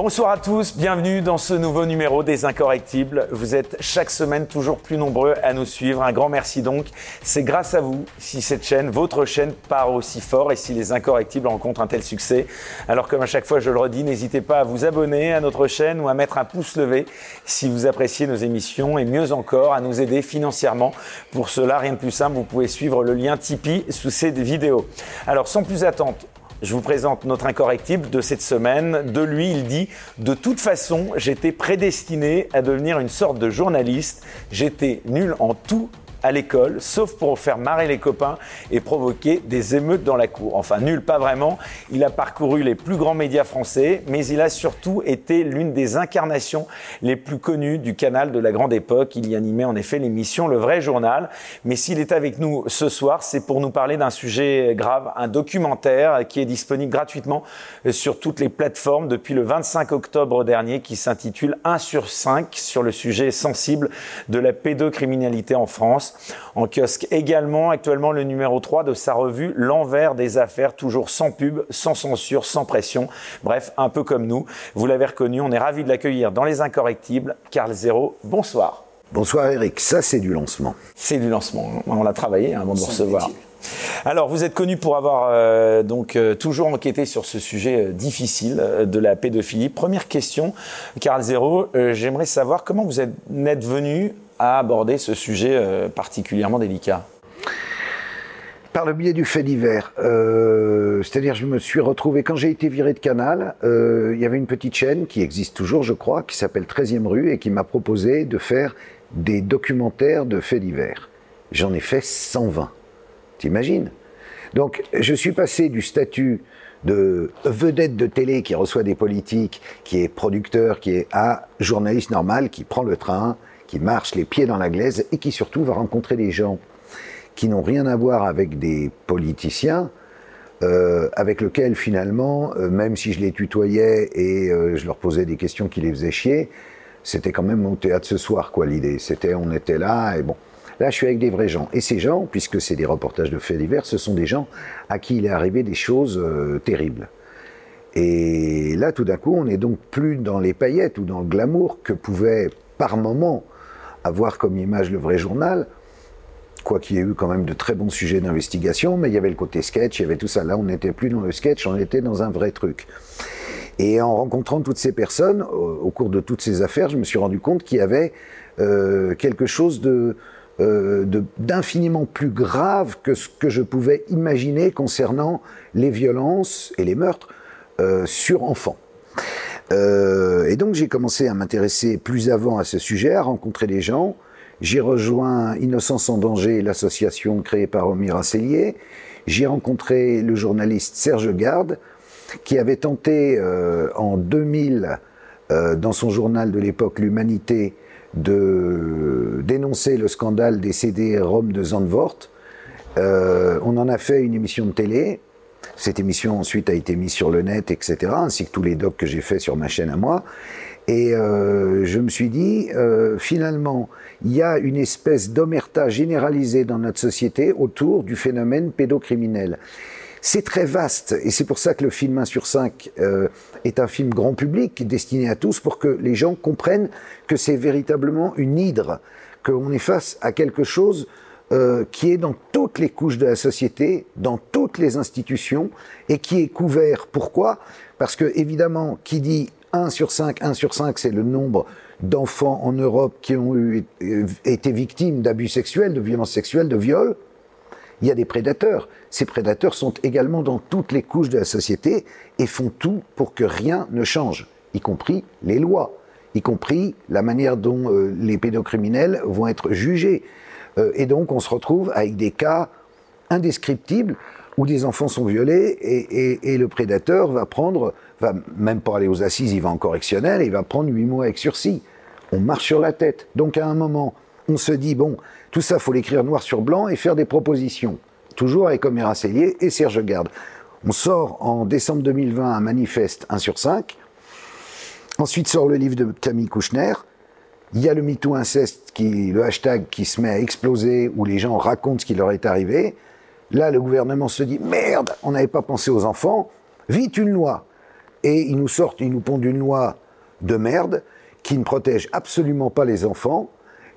Bonsoir à tous, bienvenue dans ce nouveau numéro des Incorrectibles. Vous êtes chaque semaine toujours plus nombreux à nous suivre. Un grand merci donc. C'est grâce à vous si cette chaîne, votre chaîne, part aussi fort et si les Incorrectibles rencontrent un tel succès. Alors comme à chaque fois je le redis, n'hésitez pas à vous abonner à notre chaîne ou à mettre un pouce levé si vous appréciez nos émissions et mieux encore à nous aider financièrement. Pour cela, rien de plus simple, vous pouvez suivre le lien Tipeee sous cette vidéo. Alors sans plus attendre, je vous présente notre incorrectible de cette semaine. De lui, il dit De toute façon, j'étais prédestiné à devenir une sorte de journaliste. J'étais nul en tout à l'école, sauf pour faire marrer les copains et provoquer des émeutes dans la cour. Enfin, nul, pas vraiment. Il a parcouru les plus grands médias français, mais il a surtout été l'une des incarnations les plus connues du canal de la grande époque. Il y animait en effet l'émission Le Vrai Journal. Mais s'il est avec nous ce soir, c'est pour nous parler d'un sujet grave, un documentaire qui est disponible gratuitement sur toutes les plateformes depuis le 25 octobre dernier qui s'intitule 1 sur 5 sur le sujet sensible de la pédocriminalité en France. En kiosque également, actuellement le numéro 3 de sa revue L'envers des affaires, toujours sans pub, sans censure, sans pression. Bref, un peu comme nous. Vous l'avez reconnu, on est ravi de l'accueillir dans Les Incorrectibles. Carl Zéro, bonsoir. Bonsoir Eric, ça c'est du lancement. C'est du lancement, on l'a travaillé hein, avant de vous recevoir. Alors, vous êtes connu pour avoir euh, donc euh, toujours enquêté sur ce sujet euh, difficile de la pédophilie. Première question, Carl Zéro, j'aimerais savoir comment vous êtes, êtes venu à aborder ce sujet euh, particulièrement délicat par le biais du fait divers. Euh, c'est-à-dire, je me suis retrouvé, quand j'ai été viré de Canal, euh, il y avait une petite chaîne qui existe toujours, je crois, qui s'appelle 13e rue et qui m'a proposé de faire des documentaires de faits divers. J'en ai fait 120. T'imagines? Donc, je suis passé du statut de vedette de télé qui reçoit des politiques, qui est producteur, qui est à journaliste normal, qui prend le train, qui marche les pieds dans la glaise et qui surtout va rencontrer des gens qui n'ont rien à voir avec des politiciens, euh, avec lesquels finalement, euh, même si je les tutoyais et euh, je leur posais des questions qui les faisaient chier, c'était quand même au théâtre ce soir, quoi, l'idée. C'était, on était là, et bon. Là, je suis avec des vrais gens. Et ces gens, puisque c'est des reportages de faits divers, ce sont des gens à qui il est arrivé des choses terribles. Et là, tout d'un coup, on n'est donc plus dans les paillettes ou dans le glamour que pouvait, par moment, avoir comme image le vrai journal, quoi qu'il y ait eu quand même de très bons sujets d'investigation, mais il y avait le côté sketch, il y avait tout ça. Là, on n'était plus dans le sketch, on était dans un vrai truc. Et en rencontrant toutes ces personnes, au, cours de toutes ces affaires, je me suis rendu compte qu'il y avait euh, quelque chose de euh, d'infiniment plus grave que ce que je pouvais imaginer concernant les violences et les meurtres euh, sur enfants. Euh, et donc j'ai commencé à m'intéresser plus avant à ce sujet, à rencontrer des gens. J'ai rejoint Innocence en danger, l'association créée par Omira Cellier. J'ai rencontré le journaliste Serge Garde, qui avait tenté euh, en 2000, euh, dans son journal de l'époque L'Humanité, de dénoncer le scandale des CD-ROM de Zandvoort. Euh, on en a fait une émission de télé. Cette émission ensuite a été mise sur le net, etc., ainsi que tous les docs que j'ai faits sur ma chaîne à moi. Et euh, je me suis dit, euh, finalement, il y a une espèce d'omerta généralisée dans notre société autour du phénomène pédocriminel. C'est très vaste, et c'est pour ça que le film 1 sur 5 euh, est un film grand public, destiné à tous, pour que les gens comprennent que c'est véritablement une hydre, qu'on est face à quelque chose euh, qui est dans toutes les couches de la société, dans toutes les institutions, et qui est couvert. Pourquoi? Parce que, évidemment, qui dit 1 sur 5, 1 sur 5, c'est le nombre d'enfants en Europe qui ont eu, euh, été victimes d'abus sexuels, de violences sexuelles, de viols. Il y a des prédateurs. Ces prédateurs sont également dans toutes les couches de la société et font tout pour que rien ne change, y compris les lois, y compris la manière dont euh, les pédocriminels vont être jugés. Euh, et donc on se retrouve avec des cas indescriptibles où des enfants sont violés et, le prédateur va prendre, va même pas aller aux assises, il va en correctionnel, et il va prendre huit mois avec sursis. On marche sur la tête. Donc à un moment, on se dit, bon, tout ça, faut l'écrire noir sur blanc et faire des propositions. Toujours avec Omer Cellier et Serge Garde. On sort en décembre 2020 un manifeste 1 sur 5. Ensuite sort le livre de Camille Kouchner. Il y a le MeToo inceste, qui, le hashtag qui se met à exploser, où les gens racontent ce qui leur est arrivé. Là, le gouvernement se dit merde, on n'avait pas pensé aux enfants. Vite une loi. et ils nous sortent, ils nous pondent une loi de merde qui ne protège absolument pas les enfants.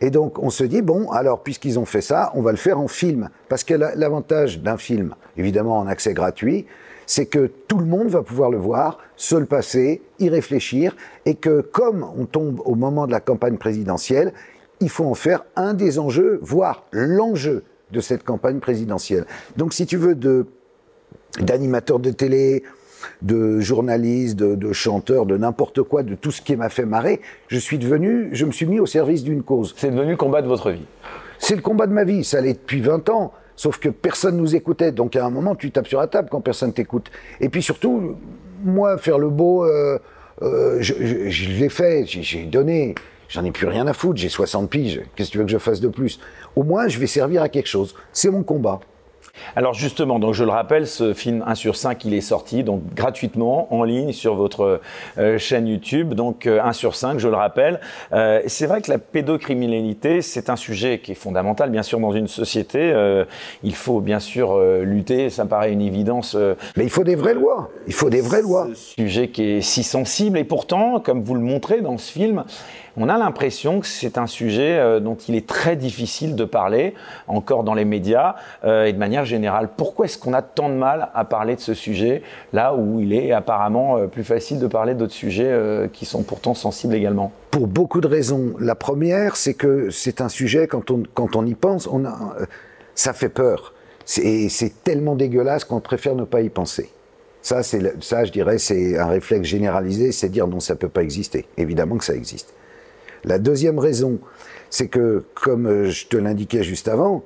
Et donc on se dit, bon, alors puisqu'ils ont fait ça, on va le faire en film. Parce que l'avantage d'un film, évidemment en accès gratuit, c'est que tout le monde va pouvoir le voir, se le passer, y réfléchir, et que comme on tombe au moment de la campagne présidentielle, il faut en faire un des enjeux, voire l'enjeu de cette campagne présidentielle. Donc si tu veux, d'animateurs de télé, de journaliste, de, de chanteur, de n'importe quoi, de tout ce qui m'a fait marrer, je suis devenu, je me suis mis au service d'une cause. C'est devenu le combat de votre vie. C'est le combat de ma vie, ça l'est depuis 20 ans. Sauf que personne nous écoutait, donc à un moment tu tapes sur la table quand personne t'écoute. Et puis surtout, moi, faire le beau, euh, euh, je, je l'ai fait, j'ai donné, j'en ai plus rien à foutre, j'ai 60 piges, qu'est-ce que tu veux que je fasse de plus? Au moins, je vais servir à quelque chose. C'est mon combat. Alors justement, donc je le rappelle, ce film 1 sur 5, il est sorti donc gratuitement en ligne sur votre euh, chaîne YouTube. Donc 1 euh, sur 5, je le rappelle. Euh, c'est vrai que la pédocriminalité, c'est un sujet qui est fondamental, bien sûr, dans une société. il faut bien sûr lutter, ça me paraît une évidence. Mais il faut des vraies lois. Il faut des vraies lois. Sujet qui est si sensible et pourtant, comme vous le montrez dans ce film, on a l'impression que c'est un sujet euh, dont il est très difficile de parler, encore dans les médias euh, et de manière générale. Pourquoi est-ce qu'on a tant de mal à parler de ce sujet, là où il est apparemment euh, plus facile de parler d'autres sujets qui sont pourtant sensibles également? Pour beaucoup de raisons. La première, c'est que c'est un sujet, quand on, quand on y pense, ça fait peur. C'est tellement dégueulasse qu'on préfère ne pas y penser. Ça, ça, je dirais, c'est un réflexe généralisé, c'est dire non, ça peut pas exister. Évidemment que ça existe. La deuxième raison, c'est que, comme euh, je te l'indiquais juste avant,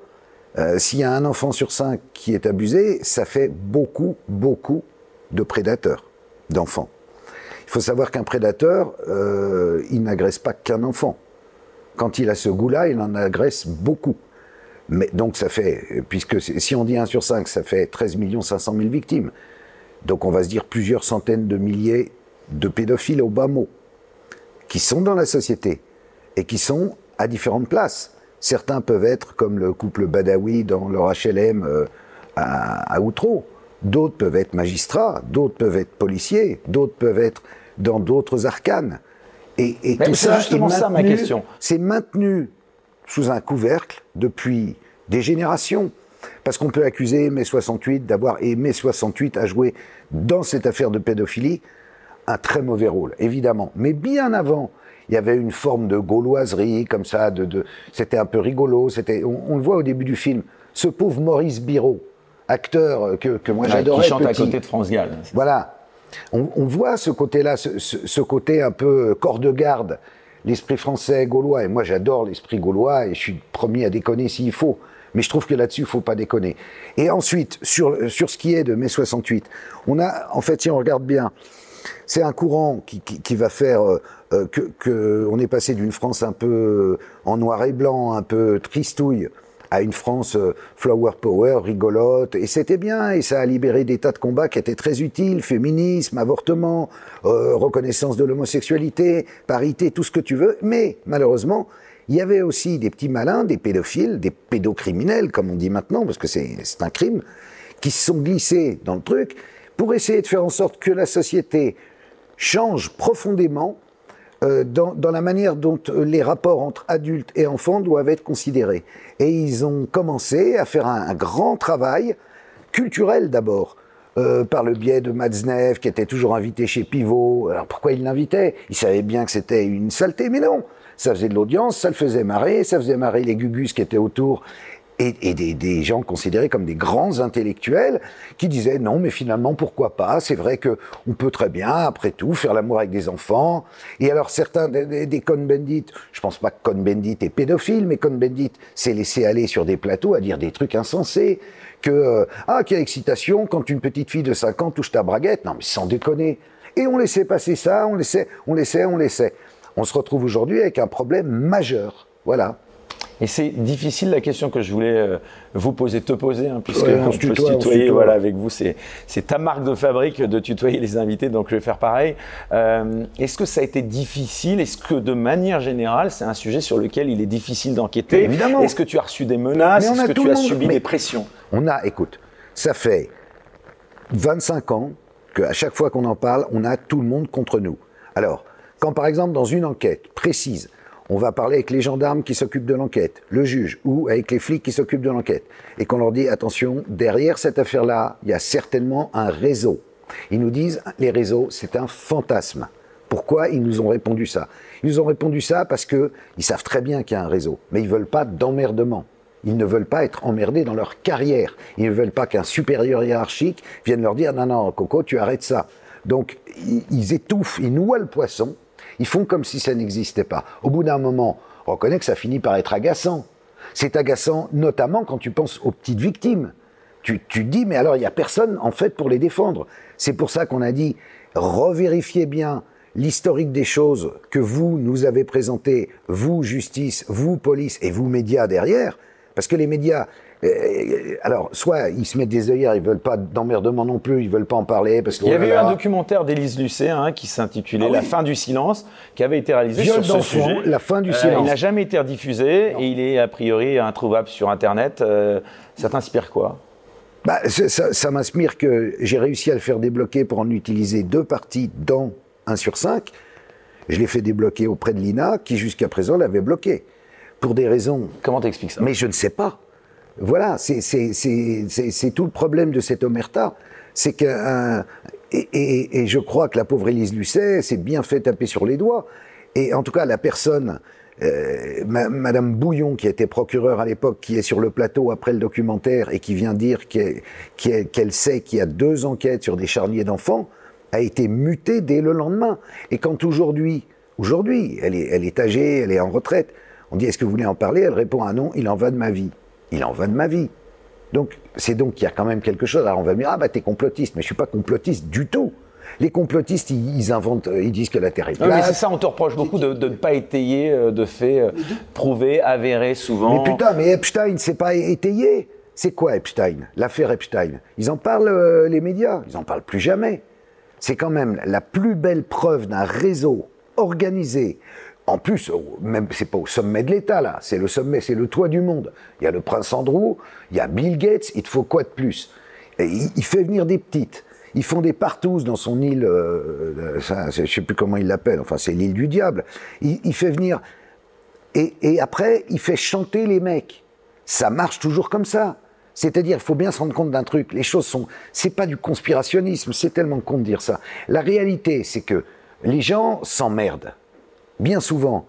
euh, s'il y a un enfant sur cinq qui est abusé, ça fait beaucoup, beaucoup de prédateurs d'enfants. Il faut savoir qu'un prédateur, euh, il n'agresse pas qu'un enfant. Quand il a ce goût-là, il en agresse beaucoup. Mais donc ça fait, puisque si on dit 1 sur 5, ça fait 13 500 000 victimes. Donc on va se dire plusieurs centaines de milliers de pédophiles au bas mot qui sont dans la société et qui sont à différentes places. Certains peuvent être comme le couple Badawi dans leur HLM euh, à, Outreau. D'autres peuvent être magistrats, d'autres peuvent être policiers, d'autres peuvent être dans d'autres arcanes. Et, et tout ça, justement ça ma question. C'est maintenu sous un couvercle depuis des générations. Parce qu'on peut accuser mai 68 d'avoir, et mai 68 à jouer dans cette affaire de pédophilie, un très mauvais rôle, évidemment. Mais bien avant, il y avait une forme de gauloiserie, comme ça, de, de c'était un peu rigolo. C'était, on, le voit au début du film. Ce pauvre Maurice Biro, acteur que, que moi j'adorais. Qui chante à côté de France Gall. Voilà. On, on, voit ce côté-là, ce, ce, côté un peu corps de garde, l'esprit français gaulois. Et moi j'adore l'esprit gaulois et je suis promis à déconner s'il faut. Mais je trouve que là-dessus, il faut pas déconner. Et ensuite, sur, sur ce qui est de mai 68, on a, en fait, si on regarde bien, c'est un courant qui, qui, va faire euh, euh, que, que, on est passé d'une France un peu euh, en noir et blanc, un peu tristouille, à une France flower power, rigolote, et c'était bien, et ça a libéré des tas de combats qui étaient très utiles, féminisme, avortement, reconnaissance de l'homosexualité, parité, tout ce que tu veux, mais malheureusement, il y avait aussi des petits malins, des pédophiles, des pédocriminels, comme on dit maintenant, parce que c'est un crime, qui se sont glissés dans le truc pour essayer de faire en sorte que la société change profondément euh, dans, dans, la manière dont euh, les rapports entre adultes et enfants doivent être considérés. Et ils ont commencé à faire un, grand travail culturel d'abord. Euh, par le biais de Matzneff, qui était toujours invité chez Pivot. Alors pourquoi il l'invitait? Il savait bien que c'était une saleté, mais non. Ça faisait de l'audience, ça le faisait marrer, ça faisait marrer les gugus qui étaient autour et, et des, des, gens considérés comme des grands intellectuels qui disaient non mais finalement pourquoi pas? C'est vrai que on peut très bien après tout faire l'amour avec des enfants. Et alors certains des, des Cohn-Bendit je pense pas que Cohn-Bendit est pédophile mais Cohn-Bendit s'est laissé aller sur des plateaux à dire des trucs insensés que euh, ah quelle excitation quand une petite fille de 5 ans touche ta braguette. Non mais sans déconner. Et on laissait passer ça on laissait on laissait on laissait. On se retrouve aujourd'hui avec un problème majeur. Voilà et c'est difficile la question que je voulais euh, vous poser, te poser, hein, puisque on, peut se tutoyer. Voilà, avec vous, c'est ta marque de fabrique de tutoyer les invités, donc je vais faire pareil. Euh, Est-ce que ça a été difficile? Est-ce que de manière générale, c'est un sujet sur lequel il est difficile d'enquêter? Évidemment. Est-ce que tu as reçu des menaces? Est-ce que tu as subi des pressions? On a, écoute, ça fait 25 ans qu'à chaque fois qu'on en parle, on a tout le monde contre nous. Alors, quand par exemple dans une enquête précise, on va parler avec les gendarmes qui s'occupent de l'enquête, le juge, ou avec les flics qui s'occupent de l'enquête, et qu'on leur dit attention, derrière cette affaire-là, il y a certainement un réseau. Ils nous disent les réseaux, c'est un fantasme. Pourquoi ils nous ont répondu ça? Ils nous ont répondu ça parce qu'ils savent très bien qu'il y a un réseau, mais ils veulent pas d'emmerdement. Ils ne veulent pas être emmerdés dans leur carrière. Ils ne veulent pas qu'un supérieur hiérarchique vienne leur dire non, non, Coco, tu arrêtes ça. Donc, ils étouffent, ils noient le poisson, ils font comme si ça n'existait pas. Au bout d'un moment, on reconnaît que ça finit par être agaçant. C'est agaçant notamment quand tu penses aux petites victimes. Tu, tu dis, mais alors il n'y a personne en fait pour les défendre. C'est pour ça qu'on a dit, revérifiez bien l'historique des choses que vous nous avez présenté, vous justice, vous police et vous médias derrière, parce que les médias, euh, alors, soit ils se mettent des œillères, ils veulent pas d'emmerdement non plus, ils veulent pas en parler parce Il y avait eu un documentaire d'Élise Lucet hein, qui s'intitulait ah La fin du silence, qui avait été réalisé sur ce sujet. La fin du euh, silence. il n'a jamais été rediffusé et il est a priori introuvable sur Internet. Euh, ça t'inspire quoi? Bah, ça, ça m'inspire que j'ai réussi à le faire débloquer pour en utiliser deux parties dans 1 sur 5. Je l'ai fait débloquer auprès de l'INA, qui jusqu'à présent l'avait bloqué. Pour des raisons. Comment t'expliques ça? Mais je ne sais pas. Voilà, c'est tout le problème de cette omerta. C'est que. et, et, je crois que la pauvre Élise Lucet s'est bien fait taper sur les doigts. Et en tout cas, la personne, euh, Madame Bouillon, qui était procureure à l'époque, qui est sur le plateau après le documentaire et qui vient dire qu'elle sait qu'il y a deux enquêtes sur des charniers d'enfants, a été mutée dès le lendemain. Et quand aujourd'hui, aujourd'hui, elle est, elle est âgée, elle est en retraite, on dit est-ce que vous voulez en parler? Elle répond ah non, il en va de ma vie il en va de ma vie. Donc, c'est donc qu'il y a quand même quelque chose. Alors, on va me dire, ah bah t'es complotiste, mais je suis pas complotiste du tout. Les complotistes, ils, inventent, ils disent que la Terre est plate. mais c'est ça, on te reproche beaucoup de, ne pas étayer euh, de faits euh, prouvés, avérés souvent. Mais putain, mais Epstein, c'est pas étayé. C'est quoi Epstein? L'affaire Epstein. Ils en parlent, euh, les médias. Ils en parlent plus jamais. C'est quand même la plus belle preuve d'un réseau organisé, en plus, même c'est pas au sommet de l'État là, c'est le sommet, c'est le toit du monde. Il y a le prince Andrew, il y a Bill Gates, il te faut quoi de plus? Il, fait venir des petites. Ils font des partouzes dans son île, euh, euh je sais plus comment il l'appelle, enfin c'est l'île du diable. Il, fait venir et, et, après il fait chanter les mecs. Ça marche toujours comme ça. C'est-à-dire, il faut bien se rendre compte d'un truc. Les choses sont, c'est pas du conspirationnisme, c'est tellement con de dire ça. La réalité, c'est que les gens s'emmerdent bien souvent,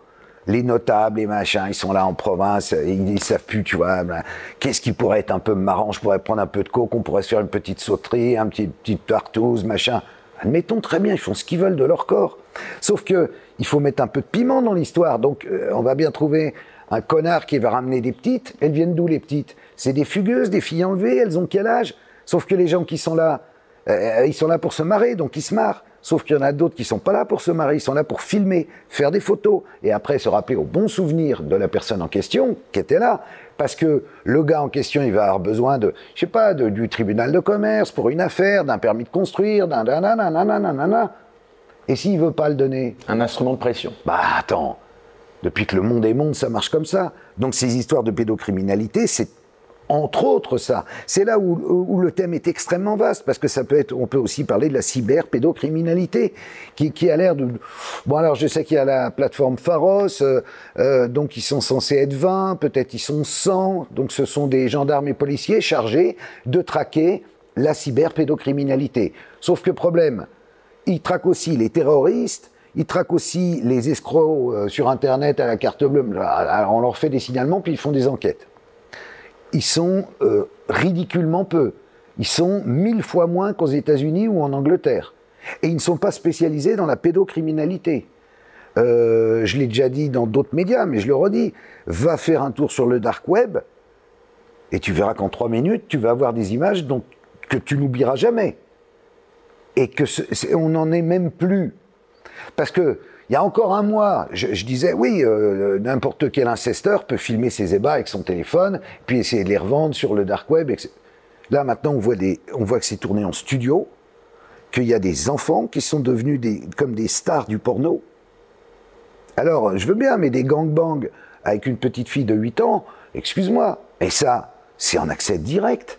les notables, les machins, ils sont là en province, ils, ne savent plus, tu vois, ben, qu'est-ce qui pourrait être un peu marrant, je pourrais prendre un peu de coke, on pourrait se faire une petite sauterie, un petit petite tartouze, machin. Admettons très bien, ils font ce qu'ils veulent de leur corps. Sauf que il faut mettre un peu de piment dans l'histoire. Donc euh, on va bien trouver un connard qui va ramener des petites. Elles viennent d'où les petites? C'est des fugueuses, des filles enlevées. Elles ont quel âge? Sauf que les gens qui sont là, ils sont là pour se marrer, donc ils se marrent. Sauf qu'il y en a d'autres qui sont pas là pour se marier, ils sont là pour filmer, faire des photos et après se rappeler au bon souvenir de la personne en question qui était là. Parce que le gars en question, il va avoir besoin de, je sais pas, du tribunal de commerce pour une affaire, d'un permis de construire, d'un nanana. Et s'il veut pas le donner? Un instrument de pression. Bah attends, depuis que le monde est monde, ça marche comme ça. Donc ces histoires de pédocriminalité, c'est entre autres ça. C'est là où, le thème est extrêmement vaste, parce que ça peut être, on peut aussi parler de la cyberpédocriminalité, qui, qui a l'air de... Bon alors je sais qu'il y a la plateforme Pharos, euh, euh, donc ils sont censés être 20, peut-être ils sont 100, donc ce sont des gendarmes et policiers chargés de traquer la cyberpédocriminalité. Sauf que problème, ils traquent aussi les terroristes, ils traquent aussi les escrocs euh, sur Internet à la carte bleue. On leur fait des signalements, puis ils font des enquêtes ils sont euh, ridiculement peu. Ils sont mille fois moins qu'aux États-Unis ou en Angleterre. Et ils ne sont pas spécialisés dans la pédocriminalité. Euh, je l'ai déjà dit dans d'autres médias, mais je le redis. Va faire un tour sur le dark web et tu verras qu'en trois minutes, tu vas avoir des images dont, que tu n'oublieras jamais. Et que on n'en est même plus. Parce que il y a encore un mois, je, disais, oui, euh, n'importe quel incesteur peut filmer ses ébats avec son téléphone, puis essayer de les revendre sur le dark web. Là, maintenant, on voit, que c'est tourné en studio, qu'il y a des enfants qui sont devenus comme des stars du porno. Alors, je veux bien, mais des gangbangs avec une petite fille de 8 ans, excuse-moi, et ça, c'est en accès direct.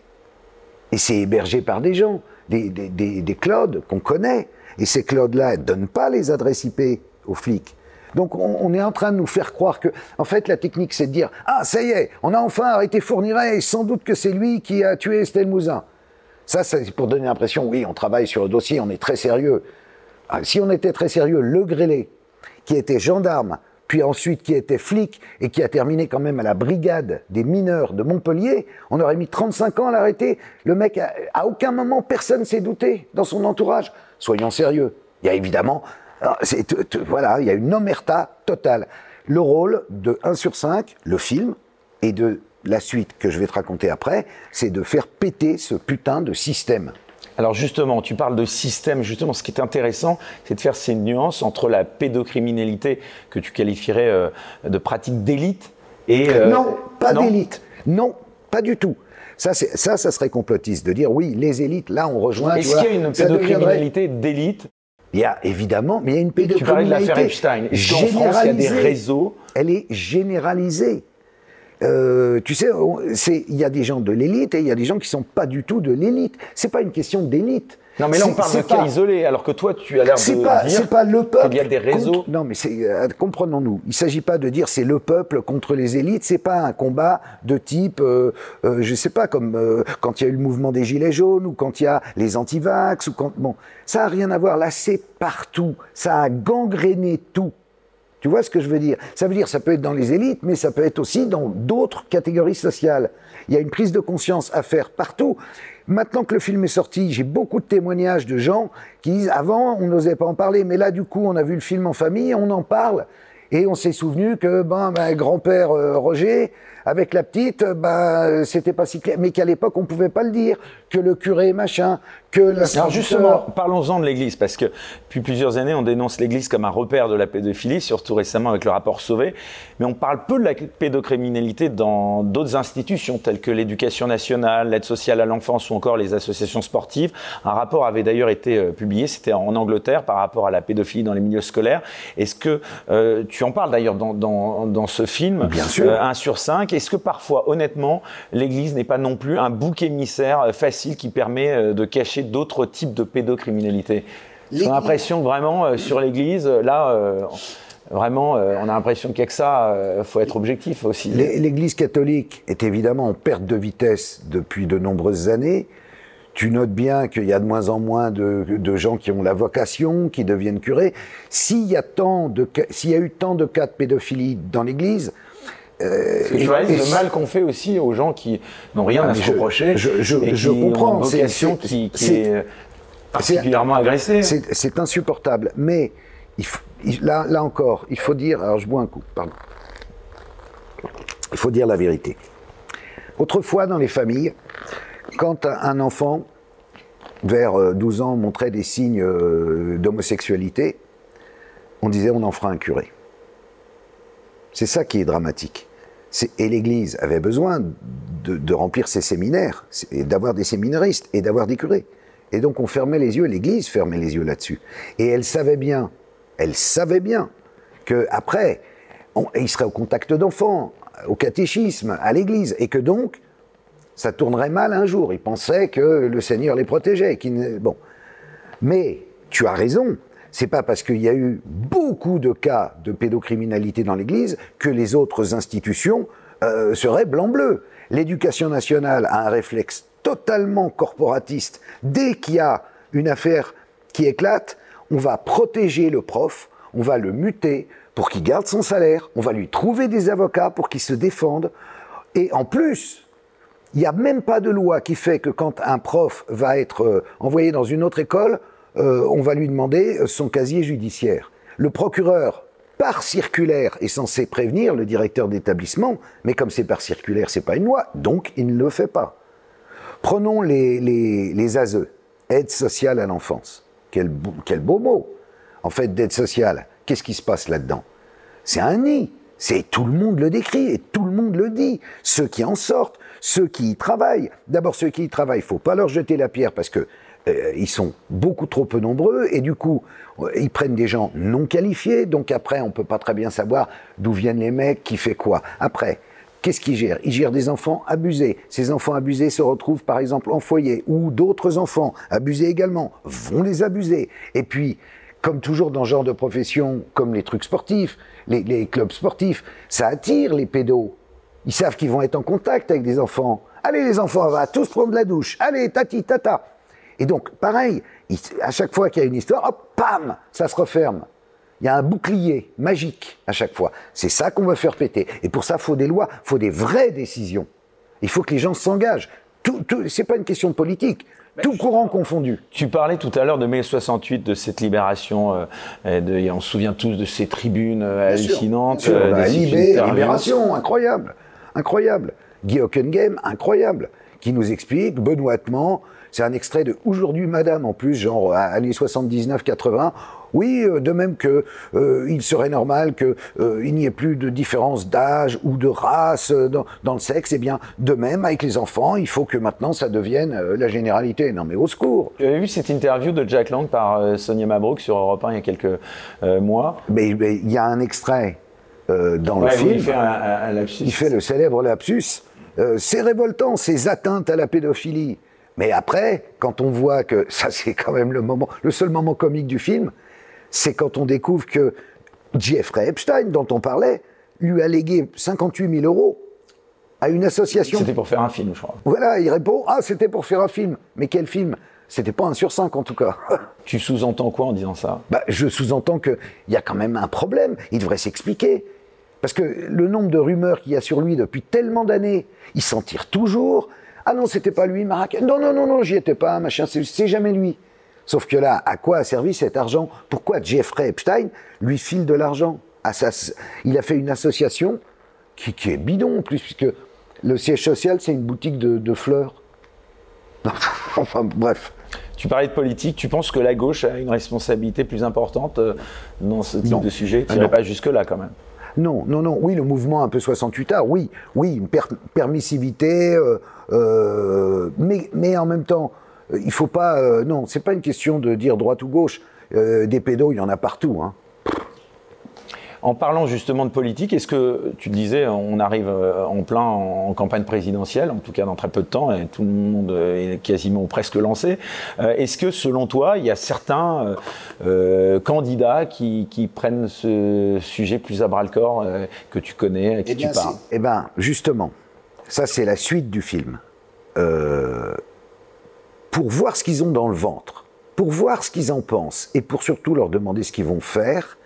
Et c'est hébergé par des gens. des, des, des, clouds qu'on connaît. Et ces clouds-là ne donnent pas les adresses IP flics. Donc on, est en train de nous faire croire que, en fait, la technique, c'est de dire ah ça y est, on a enfin arrêté Fourniret, et sans doute que c'est lui qui a tué Estelle Mouzin. Ça, c'est pour donner l'impression, oui, on travaille sur le dossier, on est très sérieux. Ah, si on était très sérieux, le grêlé, qui était gendarme, puis ensuite qui était flic et qui a terminé quand même à la brigade des mineurs de Montpellier, on aurait mis 35 ans à l'arrêter. Le mec, à, aucun moment, personne s'est douté dans son entourage. Soyons sérieux. Il y a évidemment, voilà, il y a une omerta totale. Le rôle de 1 sur 5, le film, et de la suite que je vais te raconter après, c'est de faire péter ce putain de système. Alors justement, tu parles de système. Justement, ce qui est intéressant, c'est de faire ces nuances entre la pédocriminalité que tu qualifierais euh, de pratique d'élite et euh, non, pas d'élite. Non, pas du tout. Ça, ça, ça serait complotiste de dire oui, les élites. Là, on rejoint. Est-ce qu'il y a une pédocriminalité d'élite Il y a évidemment, mais il y a une pédocriminalité. Tu parlais de l'affaire Epstein. Qu'en France, il y a des réseaux Elle est généralisée. Euh, tu sais, il y a des gens de l'élite et il y a des gens qui sont pas du tout de l'élite. C'est pas une question d'élite. Non, mais là, on parle d'un cas isolé, alors que toi, tu as l'air de pas, dire pas le peuple. Il y a des réseaux. non, mais euh, comprenons-nous. Il s'agit pas de dire c'est le peuple contre les élites. C'est pas un combat de type, euh, euh, je sais pas, comme euh, quand il y a eu le mouvement des gilets jaunes ou quand il y a les antivax ou quand bon, ça a rien à voir. Là, c'est partout. Ça a gangréné tout. Tu vois ce que je veux dire? Ça veut dire ça peut être dans les élites, mais ça peut être aussi dans d'autres catégories sociales. Il y a une prise de conscience à faire partout. Maintenant que le film est sorti, j'ai beaucoup de témoignages de gens qui disent avant on n'osait pas en parler, mais là du coup on a vu le film en famille, on en parle. Et on s'est souvenu que ben, ben grand-père euh, Roger avec la petite, ben c'était pas si clair, mais qu'à l'époque on pouvait pas le dire, que le curé machin, que Alors justement, parlons-en de l'Église, parce que depuis plusieurs années, on dénonce l'Église comme un repère de la pédophilie, surtout récemment avec le rapport Sauvé, mais on parle peu de la pédocriminalité dans d'autres institutions, telles que l'éducation nationale, l'aide sociale à l'enfance ou encore les associations sportives. Un rapport avait d'ailleurs été euh, publié, c'était en Angleterre, par rapport à la pédophilie dans les milieux scolaires. Est-ce que euh, tu en parles d'ailleurs dans, dans, dans, ce film Bien sûr. Euh, 1 sur 5. Est-ce que parfois, honnêtement, l'Église n'est pas non plus un bouc émissaire euh, facile qui permet euh, de cacher d'autres types de pédocriminalité? J'ai l'impression vraiment euh, sur l'Église, là, euh, vraiment, on a l'impression qu'il que ça. Il faut être objectif aussi. L'Église catholique est évidemment en perte de vitesse depuis de nombreuses années. Tu notes bien qu'il y a de moins en moins de, de, gens qui ont la vocation, qui deviennent curés. S'il y a tant de, s'il y a eu tant de cas de pédophilie dans l'Église, euh, tu le mal qu'on fait aussi aux gens qui n'ont rien à se reprocher je, je, et je qui comprends. Ont une vocation qui, qui est, particulièrement agressée. C'est insupportable. Mais il faut, là, là encore, il faut dire. Alors je bois un coup, pardon. Il faut dire la vérité. Autrefois, dans les familles, quand un enfant vers 12 ans montrait des signes euh, d'homosexualité, on disait on en fera un curé. C'est ça qui est dramatique. Et l'Église avait besoin de, remplir ses séminaires, et d'avoir des séminaristes et d'avoir des curés. Et donc on fermait les yeux, l'Église fermait les yeux là-dessus. Et elle savait bien, elle savait bien que après, il serait au contact d'enfants, au catéchisme, à l'Église, et que donc ça tournerait mal un jour. Il pensait que le Seigneur les protégeait. Bon, mais tu as raison. C'est pas parce qu'il y a eu beaucoup de cas de pédocriminalité dans l'Église que les autres institutions euh, seraient blanc-bleu. L'éducation nationale a un réflexe totalement corporatiste. Dès qu'il y a une affaire qui éclate, on va protéger le prof, on va le muter pour qu'il garde son salaire, on va lui trouver des avocats pour qu'il se défende. Et en plus, il n'y a même pas de loi qui fait que quand un prof va être euh, envoyé dans une autre école, euh, on va lui demander son casier judiciaire. Le procureur, par circulaire, est censé prévenir le directeur d'établissement, mais comme c'est par circulaire, c'est pas une loi, donc il ne le fait pas. Prenons les, les, ASE, aide sociale à l'enfance. Quel, quel beau mot. En fait, d'aide sociale, qu'est-ce qui se passe là-dedans? C'est un nid. C'est tout le monde le décrit et tout le monde le dit. Ceux qui en sortent, ceux qui y travaillent. D'abord, ceux qui y travaillent, il faut pas leur jeter la pierre parce que euh, ils sont beaucoup trop peu nombreux et du coup, euh, ils prennent des gens non qualifiés. Donc après, on peut pas très bien savoir d'où viennent les mecs, qui fait quoi. Après, Qu'est-ce qu'ils gèrent? Ils gèrent des enfants abusés. Ces enfants abusés se retrouvent par exemple en foyer, ou d'autres enfants abusés également vont les abuser. Et puis, comme toujours dans ce genre de profession, comme les trucs sportifs, les, les clubs sportifs, ça attire les pédos. Ils savent qu'ils vont être en contact avec des enfants. Allez les enfants, on va tous prendre la douche. Allez, tati, tata. Et donc, pareil, à chaque fois qu'il y a une histoire, hop, pam, ça se referme. Il y a un bouclier magique à chaque fois. C'est ça qu'on va faire péter. Et pour ça, il faut des lois, il faut des vraies décisions. Il faut que les gens s'engagent. Tout, tout, c'est pas une question de politique. tout courant confondu. Tu parlais tout à l'heure de mai 68, de cette libération. Euh, de, et on se souvient tous de ces tribunes euh, hallucinantes. Sûr, euh, la libération, incroyable. Incroyable. Guy Hockengame, incroyable. Qui nous explique benoîtement c'est un extrait de Aujourd'hui Madame, en plus, genre années 79-80. Oui, euh, de même que euh, il serait normal qu'il euh, n'y ait plus de différence d'âge ou de race dans, dans, le sexe. Eh bien, de même avec les enfants, il faut que maintenant ça devienne la généralité. Non, mais au secours. Tu avais vu cette interview de Jack Lang par Sonia Mabrouk sur Europe 1 il y a quelques mois? Mais il y a un extrait dans le film. Il fait, un, il fait le célèbre lapsus. c'est révoltant, ces atteintes à la pédophilie. Mais après, quand on voit que ça, c'est quand même le moment, le seul moment comique du film, c'est quand on découvre que Jeffrey Epstein, dont on parlait, lui a légué 58 000 euros à une association. C'était pour faire un film, je crois. Voilà, il répond Ah, c'était pour faire un film. Mais quel film? C'était pas un sur cinq, en tout cas. Tu sous-entends quoi en disant ça? Bah, Je sous-entends qu'il y a quand même un problème. Il devrait s'expliquer. Parce que le nombre de rumeurs qu'il y a sur lui depuis tellement d'années, il s'en tire toujours. Ah non, c'était pas lui, Marrakech. Non, non, non, non, j'y étais pas, machin, c'est jamais lui. Sauf que là, à quoi a servi cet argent? Pourquoi Jeffrey Epstein lui file de l'argent? Il a fait une association qui, est bidon en plus, puisque le siège social, c'est une boutique de, fleurs. enfin, bref. Tu parlais de politique, tu penses que la gauche a une responsabilité plus importante euh, dans ce type de sujet? Tu n'irais pas jusque-là quand même? Non, non, non. Oui, le mouvement un peu 68 art, oui, oui, une permissivité, euh, mais, mais en même temps, euh, il faut pas. Euh, non, c'est pas une question de dire droite ou gauche. des pédos, il y en a partout. Hein. En parlant justement de politique, est-ce que tu disais, on arrive en plein en campagne présidentielle, en tout cas dans très peu de temps, et tout le monde est quasiment presque lancé. Est-ce que selon toi, il y a certains candidats qui, prennent ce sujet plus à bras le corps que tu connais, à qui eh tu parles? Eh bien, justement, ça c'est la suite du film. Euh, pour voir ce qu'ils ont dans le ventre, pour voir ce qu'ils en pensent, et pour surtout leur demander ce qu'ils vont faire,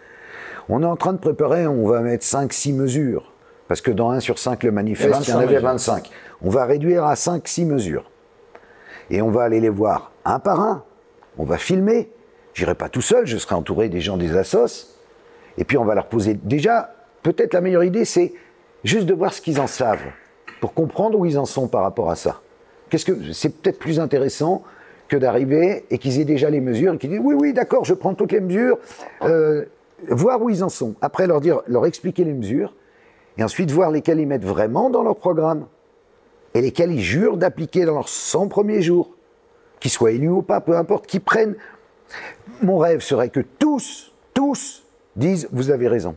on est en train de préparer, on va mettre 5-6 mesures. Parce que dans 1 sur 5 le manifeste, il y en avait 25. On va réduire à 5-6 mesures. Et on va aller les voir un par un. On va filmer. J'irai pas tout seul, je serai entouré des gens des assos. Et puis on va leur poser. Déjà, peut-être la meilleure idée, c'est juste de voir ce qu'ils en savent pour comprendre où ils en sont par rapport à ça. Qu'est-ce que c'est peut-être plus intéressant que d'arriver et qu'ils aient déjà les mesures et qu'ils disent oui oui d'accord je prends toutes les mesures, euh, voir où ils en sont. Après leur dire, leur expliquer les mesures et ensuite voir lesquelles ils mettent vraiment dans leur programme et lesquelles ils jurent d'appliquer dans leurs 100 premiers jours, qu'ils soient élus ou pas, peu importe, qu'ils prennent. Mon rêve serait que tous, tous disent vous avez raison.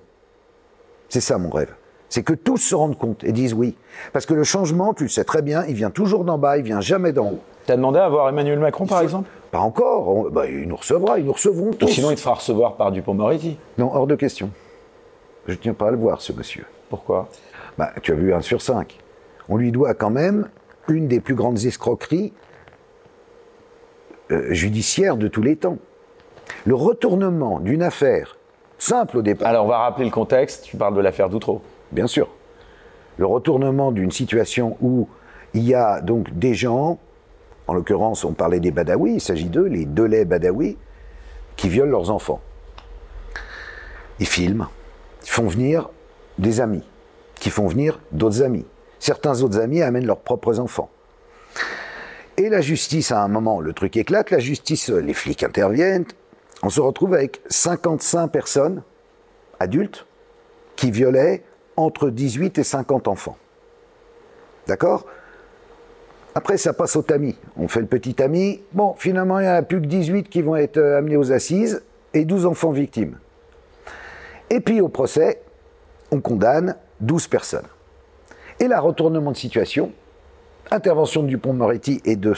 C'est ça mon rêve. C'est que tous se rendent compte et disent oui. Parce que le changement, tu le sais très bien, il vient toujours d'en bas, il vient jamais d'en haut. Tu as demandé à voir Emmanuel Macron, par exemple? Pas encore. Bah, il nous recevra, ils nous recevront tous. sinon, il te fera recevoir par Dupont-Moretti Non, hors de question. Je ne tiens pas à le voir, ce monsieur. Pourquoi? Bah, Tu as vu un sur cinq. On lui doit quand même une des plus grandes escroqueries euh, judiciaires de tous les temps. Le retournement d'une affaire simple au départ. Alors, on va rappeler le contexte. Tu parles de l'affaire Doutreau bien sûr. Le retournement d'une situation où il y a donc des gens, en l'occurrence on parlait des Badawi, il s'agit d'eux, les Delay Badawi, qui violent leurs enfants. Ils filment, ils font venir des amis, qui font venir d'autres amis. Certains autres amis amènent leurs propres enfants. Et la justice, à un moment, le truc éclate, la justice, les flics interviennent, on se retrouve avec 55 personnes, adultes, qui violaient entre 18 et 50 enfants. D'accord? Après, ça passe au tamis. On fait le petit tamis. Bon, finalement, il n'y en a plus que 18 qui vont être euh, amenés aux assises et 12 enfants victimes. Et puis, au procès, on condamne 12 personnes. Et là, retournement de situation, intervention de Dupont-Moretti et de,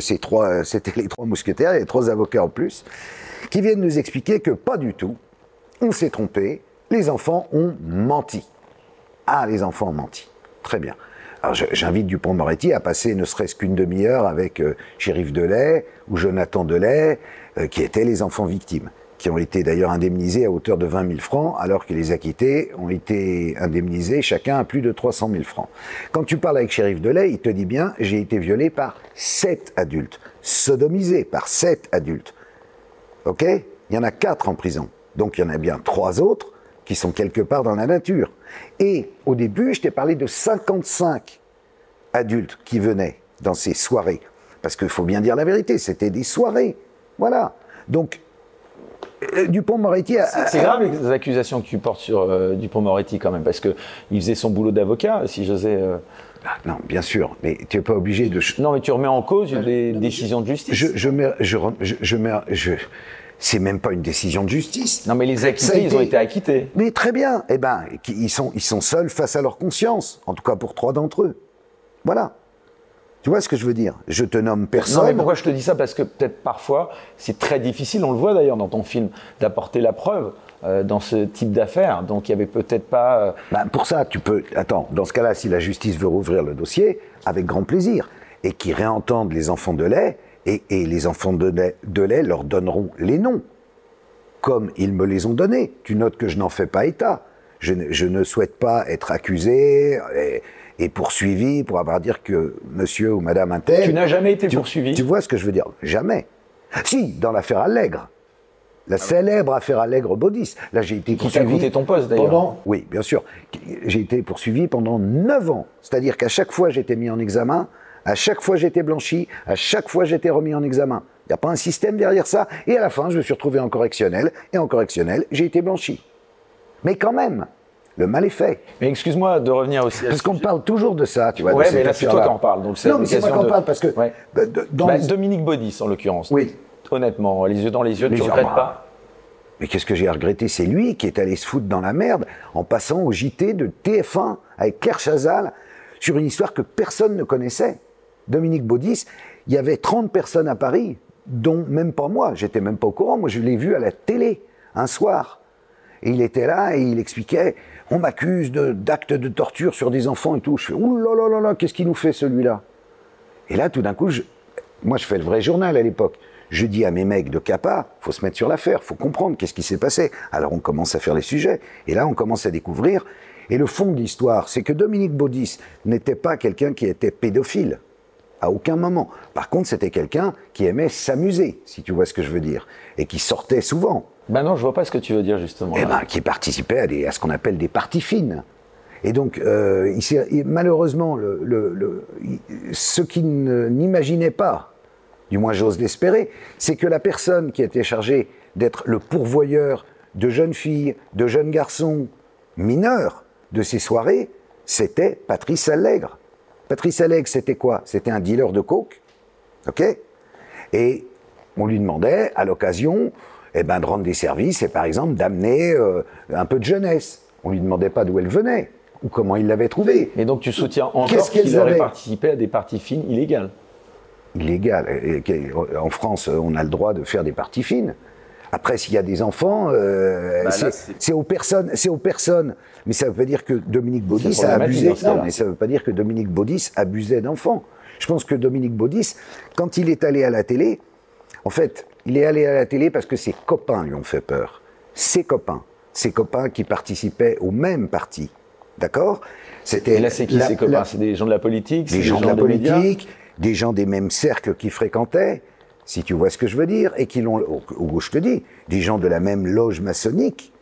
ses trois, c'était les trois mousquetaires, et les trois avocats en plus, qui viennent nous expliquer que pas du tout, on s'est trompé, les enfants ont menti. Ah, les enfants ont menti. Très bien. Alors j'invite Dupont-Moretti à passer ne serait-ce qu'une demi-heure avec euh, Shérif Delay ou Jonathan Delay, euh, qui étaient les enfants victimes, qui ont été d'ailleurs indemnisés à hauteur de 20 000 francs, alors que les acquittés ont été indemnisés chacun à plus de 300 000 francs. Quand tu parles avec Shérif Delay, il te dit bien, j'ai été violé par sept adultes, sodomisé par sept adultes. Ok? Il y en a quatre en prison. Donc il y en a bien trois autres qui sont quelque part dans la nature. Et au début, je t'ai parlé de 55 adultes qui venaient dans ces soirées. Parce qu'il faut bien dire la vérité, c'était des soirées. Voilà. Donc, euh, Dupont-Moretti a... C'est grave les accusations que tu portes sur euh, Dupont-Moretti quand même, parce qu'il faisait son boulot d'avocat, si j'osais... Euh. Ah, non, bien sûr, mais tu n'es pas obligé de... Non, mais tu remets en cause les décisions de justice. Je, je mets... Je, je, je, mets, je c'est même pas une décision de justice. Non, mais les acquittés, ils ont été acquittés. Mais très bien. Eh ben, ils sont, ils sont seuls face à leur conscience. En tout cas, pour trois d'entre eux. Voilà. Tu vois ce que je veux dire? Je te nomme personne. Non, mais pourquoi je te dis ça? Parce que peut-être parfois, c'est très difficile, on le voit d'ailleurs dans ton film, d'apporter la preuve euh, dans ce type d'affaires. Donc il y avait peut-être pas. Euh, bah, pour ça, tu peux. Attends, dans ce cas-là, si la justice veut rouvrir le dossier, avec grand plaisir, et qu'ils réentendent les enfants de lait, et, les enfants de lait, leur donneront les noms, comme ils me les ont donnés. Tu notes que je n'en fais pas état. Je ne, souhaite pas être accusé et, poursuivi pour avoir dire que monsieur ou madame Intel. Tu n'as jamais été poursuivi. Tu vois ce que je veux dire? Jamais. Si, dans l'affaire Allègre. La célèbre affaire Allègre-Baudis. Là, j'ai été poursuivi. Qui ton poste, d'ailleurs. Oui, bien sûr. J'ai été poursuivi pendant 9 ans. C'est-à-dire qu'à chaque fois, j'étais mis en examen à chaque fois, j'étais blanchi. À chaque fois, j'étais remis en examen. Il n'y a pas un système derrière ça. Et à la fin, je me suis retrouvé en correctionnel. Et en correctionnel, j'ai été blanchi. Mais quand même, le mal est fait. Mais excuse-moi de revenir aussi. Parce qu'on parle toujours de ça, tu vois. Ouais, mais là, c'est toi qui en parle. non, mais c'est moi qui en parle parce que. Bah, Dominique Baudis, en l'occurrence. Oui. Honnêtement, les yeux dans les yeux, tu ne regrettes pas mais qu'est-ce que j'ai à regretter C'est lui qui est allé se foutre dans la merde en passant au JT de TF1 avec Claire Chazal sur une histoire que personne ne connaissait. Dominique Baudis, il y avait 30 personnes à Paris, dont même pas moi, j'étais même pas au courant, moi je l'ai vu à la télé un soir. Et il était là et il expliquait, on m'accuse d'actes de, torture sur des enfants et tout. Je fais, ouh là là là là, qu'est-ce qu'il nous fait celui-là? Et là, tout d'un coup, moi je fais le vrai journal à l'époque. Je dis à mes mecs de CAPA, faut se mettre sur l'affaire, faut comprendre qu'est-ce qui s'est passé. Alors on commence à faire les sujets, et là on commence à découvrir. Et le fond de l'histoire, c'est que Dominique Baudis n'était pas quelqu'un qui était pédophile à aucun moment. Par contre, c'était quelqu'un qui aimait s'amuser, si tu vois ce que je veux dire, et qui sortait souvent. Ben non, je vois pas ce que tu veux dire justement. Eh ben, qui participait à, à ce qu'on appelle des parties fines. Et donc, euh, malheureusement, le, ce qu'il n'imaginait pas, du moins j'ose l'espérer, c'est que la personne qui était chargée d'être le pourvoyeur de jeunes filles, de jeunes garçons mineurs de ces soirées, c'était Patrice Allègre. Patrice Allègre, c'était quoi? C'était un dealer de coke, ok? Et on lui demandait, à l'occasion, eh ben, de rendre des services et par exemple d'amener euh, un peu de jeunesse. On lui demandait pas d'où elle venait ou comment il l'avait trouvée. Et donc tu soutiens encore qu'il aurait participé à des parties fines illégales Illégales. En France, on a le droit de faire des parties fines. Après, s'il y a des enfants, euh, bah c'est aux personnes, c'est aux personnes. Mais ça ne veut pas dire que Dominique Baudis a abusé. mais ça veut pas dire que Dominique Baudis abusait d'enfants. Je pense que Dominique Baudis, quand il est allé à la télé, en fait, il est allé à la télé parce que ses copains lui ont fait peur. Ses copains, ses copains qui participaient au même parti, d'accord? C'était. là, c'est qui ses copains? C'est des gens de la politique, des gens de la politique, des gens des mêmes cercles qui fréquentaient si tu vois ce que je veux dire, et qui l'ont, ou je te dis, des gens de la même loge maçonnique,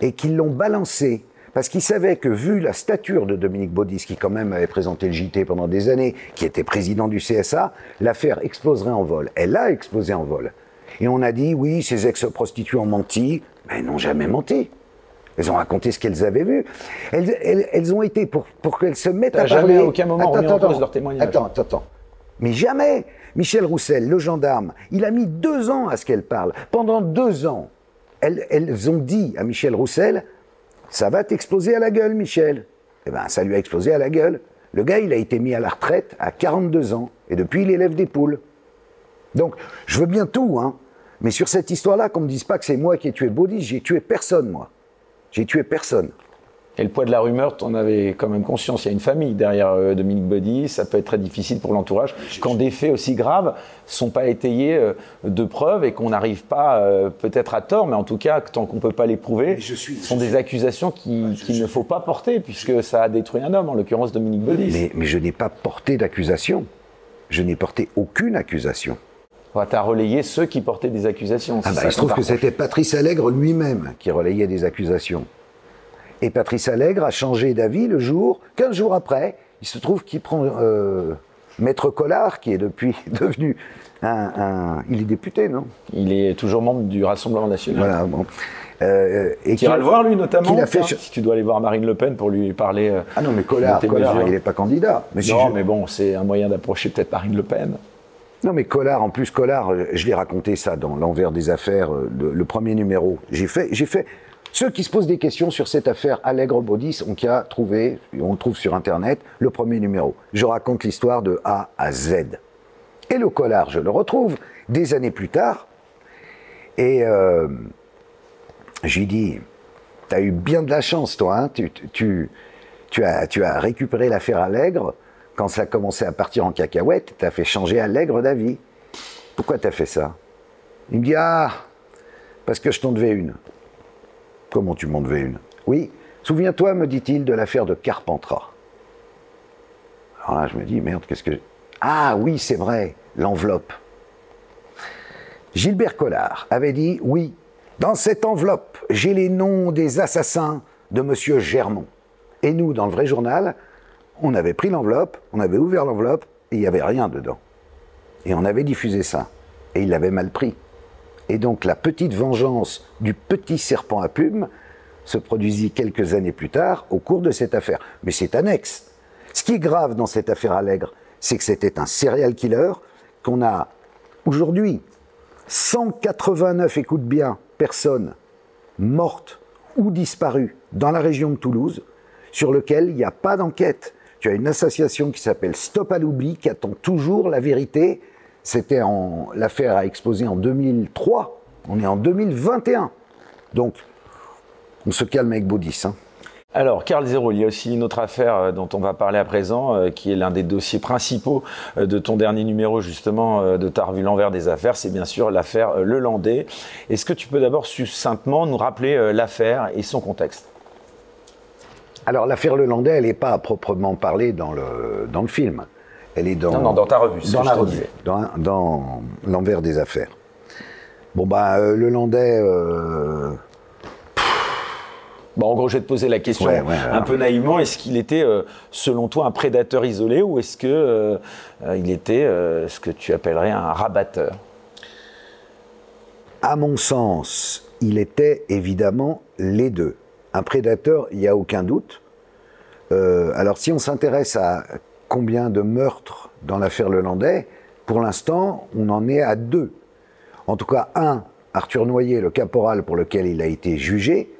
et qui l'ont balancé. Parce qu'ils savaient que, vu la stature de Dominique Baudis, qui quand même avait présenté le JT pendant des années, qui était président du CSA, l'affaire exploserait en vol. Elle a explosé en vol. Et on a dit, oui, ces ex-prostituées ont menti, mais elles n'ont jamais menti. Elles ont raconté ce qu'elles avaient vu. Elles, ont été, pour, pour qu'elles se mettent à jamais à aucun moment attends, attends, leur témoignage. Attends, attends, attends. Mais jamais Michel Roussel, le gendarme, il a mis deux ans à ce qu'elle parle. Pendant deux ans, elles, ont dit à Michel Roussel, ça va t'exploser à la gueule, Michel. eh ben, ça lui a explosé à la gueule. Le gars, il a été mis à la retraite à 42 ans, et depuis, il élève des poules. Donc, je veux bien tout, hein, mais sur cette histoire-là, qu'on me dise pas que c'est moi qui ai tué Baudis, j'ai tué personne, moi. J'ai tué personne. Et le poids de la rumeur, tu en avais quand même conscience. Il y a une famille derrière euh, Dominique Body. Ça peut être très difficile pour l'entourage quand des faits aussi graves ne sont pas étayés euh, de preuves et qu'on n'arrive pas, euh, peut-être à tort, mais en tout cas, tant qu'on ne peut pas les prouver, ce sont des accusations qu'il ne faut pas porter puisque ça a détruit un homme, en l'occurrence Dominique. Mais, mais je n'ai pas porté d'accusation. Je n'ai porté aucune accusation. Tu as relayé ceux qui portaient des accusations. Ah bah, il se trouve que c'était Patrice Allègre lui-même qui relayait des accusations. Et Patrice Allègre a changé d'avis le jour, 15 jours après, il se trouve qu'il prend euh, Maître Collard, qui est depuis devenu un, Il est député, non? Il est toujours membre du Rassemblement national. Voilà, bon. Euh, et qui le voir, lui, notamment a fait... Si tu dois aller voir Marine Le Pen pour lui parler. Euh, ah non, mais Collard, il n'est pas candidat. Mais non, mais bon, c'est un moyen d'approcher peut-être Marine Le Pen. Non, mais Collard, en plus, Collard, je l'ai raconté ça dans l'envers des affaires, le, premier numéro. J'ai fait, j'ai fait, ceux qui se posent des questions sur cette affaire Allègre-Baudis, on qui a trouvé, on le trouve sur Internet, le premier numéro. Je raconte l'histoire de A à Z. Et le collard, je le retrouve des années plus tard. Et euh, j'ai dit, tu as eu bien de la chance, toi. Hein tu, as, récupéré l'affaire Allègre. Quand ça a commencé à partir en cacahuète, tu as fait changer Allègre d'avis. Pourquoi tu as fait ça? Il me dit, ah, parce que je t'en devais une. Comment tu m'en devais une Oui, souviens-toi, me dit-il, de l'affaire de Carpentras. Alors là, je me dis, merde, qu'est-ce que. Ah oui, c'est vrai, l'enveloppe. Gilbert Collard avait dit Oui, dans cette enveloppe, j'ai les noms des assassins de M. Germont. Et nous, dans le vrai journal, on avait pris l'enveloppe, on avait ouvert l'enveloppe, et il n'y avait rien dedans. Et on avait diffusé ça. Et il l'avait mal pris. Et donc la petite vengeance du petit serpent à plumes se produisit quelques années plus tard au cours de cette affaire. Mais c'est annexe. Ce qui est grave dans cette affaire Allègre, c'est que c'était un serial killer qu'on a aujourd'hui 189, écoute bien, personnes mortes ou disparues dans la région de Toulouse, sur lequel il n'y a pas d'enquête. Tu as une association qui s'appelle Stop à l'oubli, qui attend toujours la vérité c'était en, l'affaire a explosé en 2003. On est en 2021. Donc, on se calme avec Baudis. Hein. Alors, Carl Zero, il y a aussi une autre affaire euh, dont on va parler à présent, euh, qui est l'un des dossiers principaux euh, de ton dernier numéro, justement, de ta revue L'envers des affaires. C'est bien sûr l'affaire Le Landais. Est-ce que tu peux d'abord succinctement nous rappeler l'affaire et son contexte? Alors, l'affaire Le Landais, elle n'est pas à proprement parler dans le, dans le film. Elle est dans, non, non, dans ta revue. Dans la revue, dans, dans l'envers des affaires. Bon bah euh, le Landais. Euh... Bon, en gros, je vais te poser la question un peu naïvement. Est-ce qu'il était, euh, selon toi, un prédateur isolé ou est-ce que euh, il était ce que tu appellerais un rabatteur? À mon sens, il était évidemment les deux. Un prédateur, il n'y a aucun doute. alors, si on s'intéresse à combien de meurtres dans l'affaire Lelandais Pour l'instant, on en est à deux. En tout cas, un, Arthur Noyer, le caporal pour lequel il a été jugé,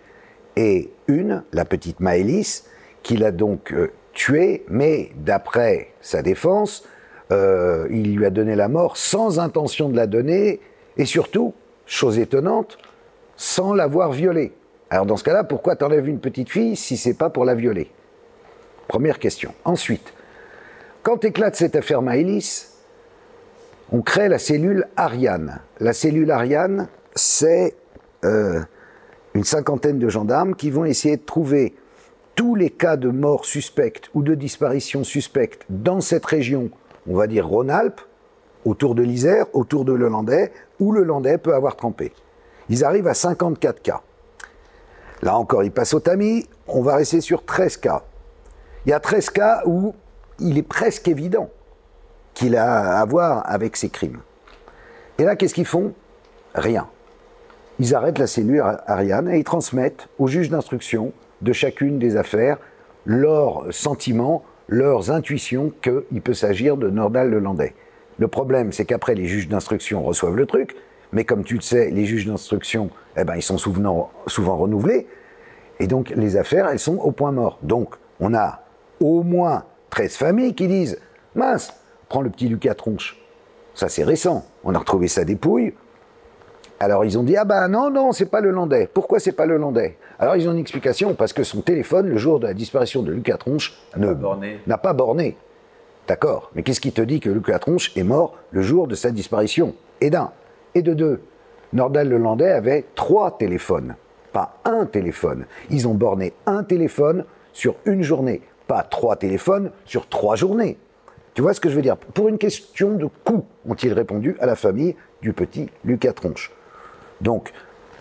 et une, la petite Maëlys, qu'il a donc euh, tuée, mais d'après sa défense, euh, il lui a donné la mort sans intention de la donner, et surtout, chose étonnante, sans l'avoir violée. Alors dans ce cas-là, pourquoi t'enlèves une petite fille si c'est pas pour la violer? Première question. Ensuite, quand éclate cette affaire Maëlys, on crée la cellule Ariane. La cellule Ariane, c'est euh, une cinquantaine de gendarmes qui vont essayer de trouver tous les cas de mort suspectes ou de disparition suspectes dans cette région, on va dire Rhône-Alpes, autour de l'Isère, autour de le Landais, où le Landais peut avoir trempé. Ils arrivent à 54 cas. Là encore, ils passent au tamis, on va rester sur 13 cas. Il y a 13 cas où il est presque évident qu'il a à voir avec ces crimes. Et là, qu'est-ce qu'ils font? Rien. Ils arrêtent la cellule Ariane et ils transmettent au juge d'instruction de chacune des affaires leurs sentiments, leurs intuitions qu'il peut s'agir de Nordal Lelandais. Le problème, c'est qu'après, les juges d'instruction reçoivent le truc, mais comme tu le sais, les juges d'instruction, eh ben, ils sont souvent, souvent renouvelés, et donc les affaires, elles sont au point mort. Donc, on a au moins 13 familles qui disent Mince, prends le petit Lucas Tronche. Ça, c'est récent. On a retrouvé sa dépouille. Alors, ils ont dit Ah ben non, non, c'est pas le Landais. Pourquoi c'est pas le Landais? Alors, ils ont une explication parce que son téléphone, le jour de la disparition de Lucas Tronche, n'a pas borné. D'accord. Mais qu'est-ce qui te dit que Lucas Tronche est mort le jour de sa disparition? Et d'un. Et de deux. Nordal Le Landais avait trois téléphones, pas un téléphone. Ils ont borné un téléphone sur une journée, pas trois téléphones sur trois journées. Tu vois ce que je veux dire? Pour une question de coût, ont-ils répondu à la famille du petit Lucas Tronche. Donc,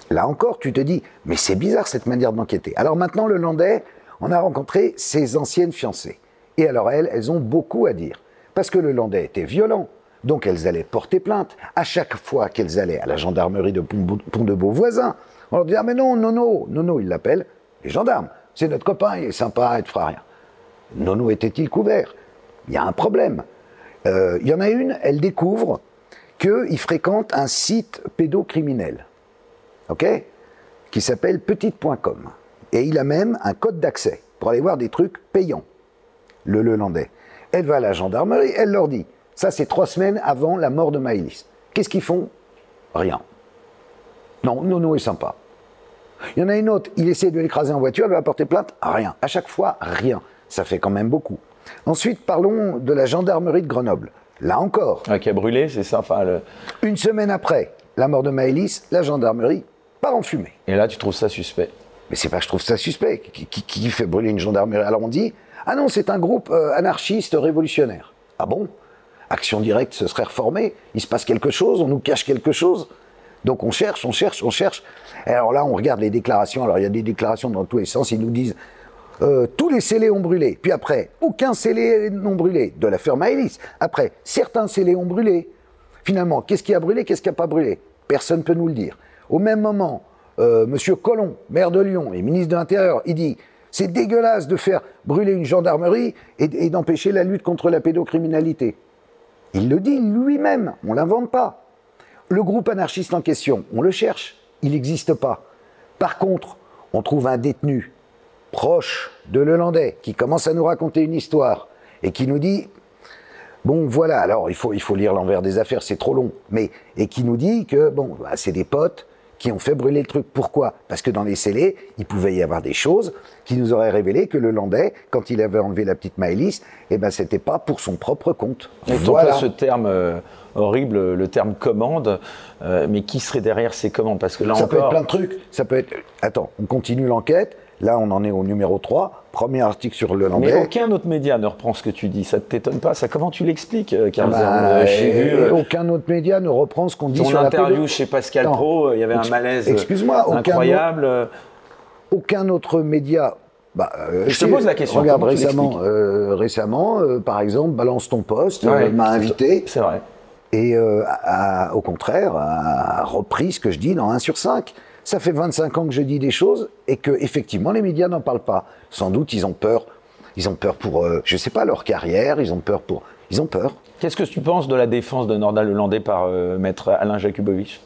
là encore, tu te dis, mais c'est bizarre cette manière d'enquêter. Alors maintenant, le Landais, on a rencontré ses anciennes fiancées. Et alors elles, elles ont beaucoup à dire. Parce que le Landais était violent, donc elles allaient porter plainte. À chaque fois qu'elles allaient à la gendarmerie de Pont-de-Beau voisin, on leur disait Ah, mais non, Nono, Nono, il l'appelle, les gendarmes, c'est notre copain, il est sympa, il ne fera rien. Nono était-il couvert? Il y a un problème. Euh, il y en a une, elle découvre qu'il fréquente un site pédocriminel, ok? Qui s'appelle petite.com. Et il a même un code d'accès pour aller voir des trucs payants, le Lelandais. Elle va à la gendarmerie, elle leur dit ça, c'est trois semaines avant la mort de Maëlys. Qu'est-ce qu'ils font? Rien. Non, Nono est sympa. Il y en a une autre, il essaie de l'écraser en voiture, elle va porter plainte, rien. À chaque fois, rien. Ça fait quand même beaucoup. Ensuite, parlons de la gendarmerie de Grenoble. Là encore. qui a brûlé, c'est ça enfin, Une semaine après la mort de Maëlys, la gendarmerie part en fumée. Et là, tu trouves ça suspect Mais c'est pas que je trouve ça suspect. Qui, fait brûler une gendarmerie? Alors on dit, ah non, c'est un groupe euh, anarchiste révolutionnaire. Ah bon? Action directe ce serait reformé, il se passe quelque chose, on nous cache quelque chose. Donc on cherche, on cherche, on cherche. Et alors là, on regarde les déclarations. Alors il y a des déclarations dans tous les sens. Ils nous disent euh, tous les scellés ont brûlé. Puis après, aucun scellé n'ont brûlé de l'affaire Maëlys. Après, certains scellés ont brûlé. Finalement, qu'est-ce qui a brûlé, qu'est-ce qui n'a pas brûlé? Personne ne peut nous le dire. Au même moment, euh, Monsieur Collomb, maire de Lyon et ministre de l'Intérieur, il dit c'est dégueulasse de faire brûler une gendarmerie et d'empêcher la lutte contre la pédocriminalité. Il le dit lui-même, on ne l'invente pas. Le groupe anarchiste en question, on le cherche, il n'existe pas. Par contre, on trouve un détenu proche de Lelandais qui commence à nous raconter une histoire et qui nous dit Bon, voilà, alors il faut, il faut lire l'envers des affaires, c'est trop long, mais et qui nous dit que bon, bah, c'est des potes qui ont fait brûler le truc. Pourquoi? Parce que dans les scellés, il pouvait y avoir des choses qui nous auraient révélé que le Landais, quand il avait enlevé la petite Maëlys, eh ben c'était pas pour son propre compte. Et voilà. ce terme euh, horrible, le terme commande, euh, mais qui serait derrière ces commandes? Parce que là ça peut être plein de trucs. Ça peut être. Attends, on continue l'enquête. Là, on en est au numéro 3, premier article sur le Landais. Mais aucun autre média ne reprend ce que tu dis, ça ne t'étonne pas? Ça, Comment tu l'expliques, Carl euh, bah, Aucun autre média ne reprend ce qu'on dit sur l'interview chez Pascal Pro, il y avait un malaise incroyable. Aucun autre, média bah, euh, je te pose la question. Regarde récemment, euh, récemment par exemple, Balance ton poste m'a invité. C'est vrai. Et au contraire, a repris ce que je dis dans 1 sur 5. Ça fait 25 ans que je dis des choses et que effectivement les médias n'en parlent pas. Sans doute ils ont peur. Ils ont peur pour, je euh, je sais pas, leur carrière. Ils ont peur pour. Ils ont peur. Qu'est-ce que tu penses de la défense de Nordal Lelandais par euh, maître Alain Jakubowicz?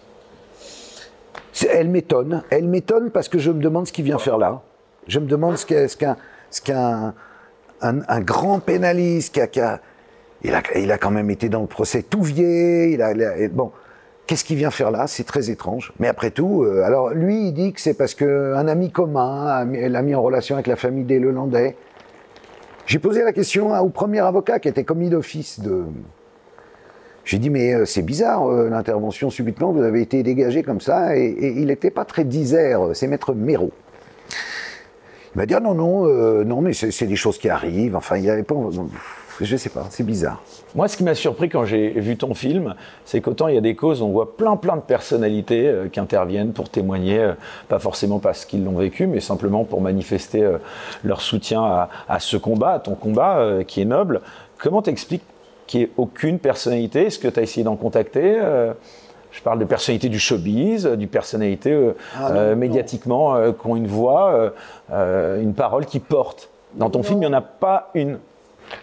Elle m'étonne. Elle m'étonne parce que je me demande ce qu'il vient faire là. Je me demande ce qu'un ce qu'un un, grand pénaliste qui a, qui a, il a, il a quand même été dans le procès tout vieux. Il a, bon, Qu'est-ce qu'il vient faire là? C'est très étrange. Mais après tout, euh, alors lui, il dit que c'est parce qu'un ami commun l'a mis en relation avec la famille des Lelandais. J'ai posé la question au premier avocat qui était commis d'office de. J'ai dit, mais euh, c'est bizarre euh, l'intervention subitement, vous avez été dégagé comme ça, et, il n'était pas très disert, c'est maître Méraud. Il m'a dit, ah non, non, non, mais c'est des choses qui arrivent, enfin, il n'y avait pas. Je sais pas, c'est bizarre. Moi, ce qui m'a surpris quand j'ai vu ton film, c'est qu'autant il y a des causes, on voit plein plein de personnalités euh, qui interviennent pour témoigner, euh, pas forcément parce qu'ils l'ont vécu, mais simplement pour manifester euh, leur soutien à, ce combat, à ton combat qui est noble. Comment t'expliques qu'il n'y ait aucune personnalité? Est-ce que tu as essayé d'en contacter je parle de personnalités du showbiz, du personnalités ah médiatiquement qui ont une voix, une parole qui porte? Dans ton film, il n'y en a pas une.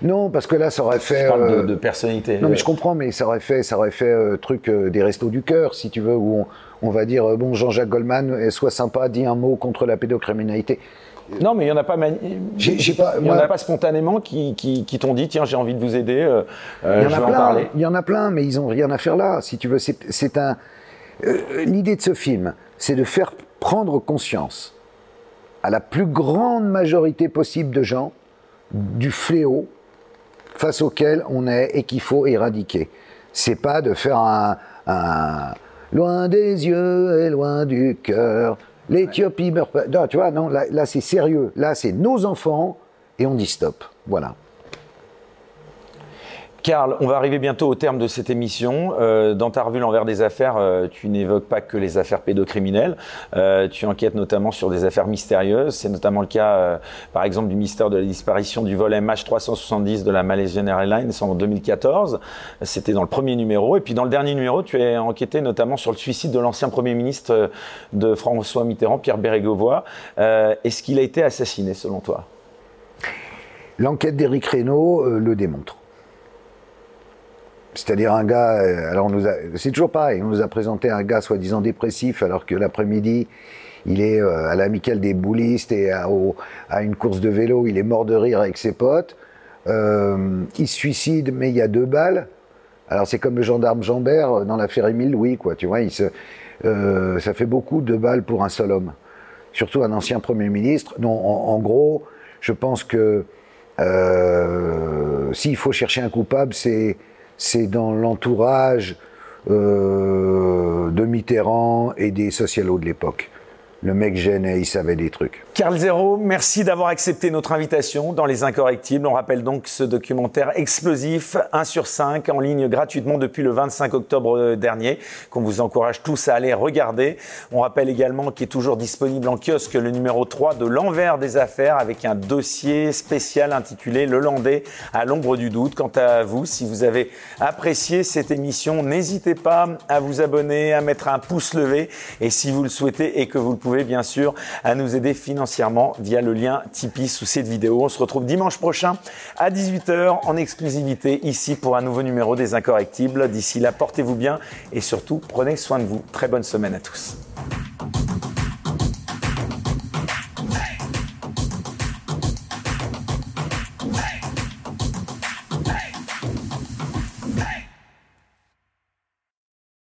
Non, parce que là, ça aurait fait. Je parle de, euh, personnalité. Non, mais je comprends, mais ça aurait fait, ça aurait fait euh, truc euh, des restos du cœur, si tu veux, où on, va dire bon, Jean-Jacques Goldman, sois sympa, dis un mot contre la pédocriminalité. Non, mais il n'y en a pas. J'ai pas. Il y en a pas spontanément qui, qui, qui t'ont dit tiens j'ai envie de vous aider. Il y en je a vais plein. en parler. Il y en a plein, mais ils ont rien à faire là. Si tu veux, c'est un. L'idée de ce film, c'est de faire prendre conscience à la plus grande majorité possible de gens du fléau face auquel on est et qu'il faut éradiquer. C'est pas de faire un, loin des yeux et loin du cœur. L'Éthiopie meurt pas. Non, tu vois, non, là, là c'est sérieux. Là, c'est nos enfants et on dit stop. Voilà. Karl, on va arriver bientôt au terme de cette émission. Euh, dans ta revue L'envers des affaires, euh, tu n'évoques pas que les affaires pédocriminelles. Euh, tu enquêtes notamment sur des affaires mystérieuses. C'est notamment le cas, euh, par exemple, du mystère de la disparition du vol MH370 de la Malaysian Airlines en 2014. C'était dans le premier numéro. Et puis dans le dernier numéro, tu as enquêté notamment sur le suicide de l'ancien Premier ministre euh, de François Mitterrand, Pierre Bérégovoy. Est-ce qu'il a été assassiné selon toi? L'enquête d'Éric Reynaud le démontre. C'est-à-dire un gars, euh, alors on nous a, c'est toujours pareil, on nous a présenté un gars soi-disant dépressif, alors que l'après-midi, il est euh, à l'amicale des boulistes et à, une course de vélo, il est mort de rire avec ses potes. Euh, il se suicide, mais il y a deux balles. Alors c'est comme le gendarme Jambert dans l'affaire Émile Louis, quoi. Tu vois, ça fait beaucoup de balles pour un seul homme, surtout un ancien premier ministre. Non, en, gros, je pense que s'il faut chercher un coupable, c'est c'est dans l'entourage euh, de Mitterrand et des socialos de l'époque. Le mec gênait, il savait des trucs. Karl Zéro, merci d'avoir accepté notre invitation dans Les Incorrectibles. On rappelle donc ce documentaire explosif 1 sur 5 en ligne gratuitement depuis le 25 octobre dernier qu'on vous encourage tous à aller regarder. On rappelle également qu'il est toujours disponible en kiosque le numéro 3 de l'envers des affaires avec un dossier spécial intitulé Le Landais à l'ombre du doute. Quant à vous, si vous avez apprécié cette émission, n'hésitez pas à vous abonner, à mettre un pouce levé et si vous le souhaitez et que vous le pouvez bien sûr à nous aider financièrement via le lien Tipeee sous cette vidéo. On se retrouve dimanche prochain à 18h en exclusivité ici pour un nouveau numéro des Incorrectibles. D'ici là, portez-vous bien et surtout prenez soin de vous. Très bonne semaine à tous.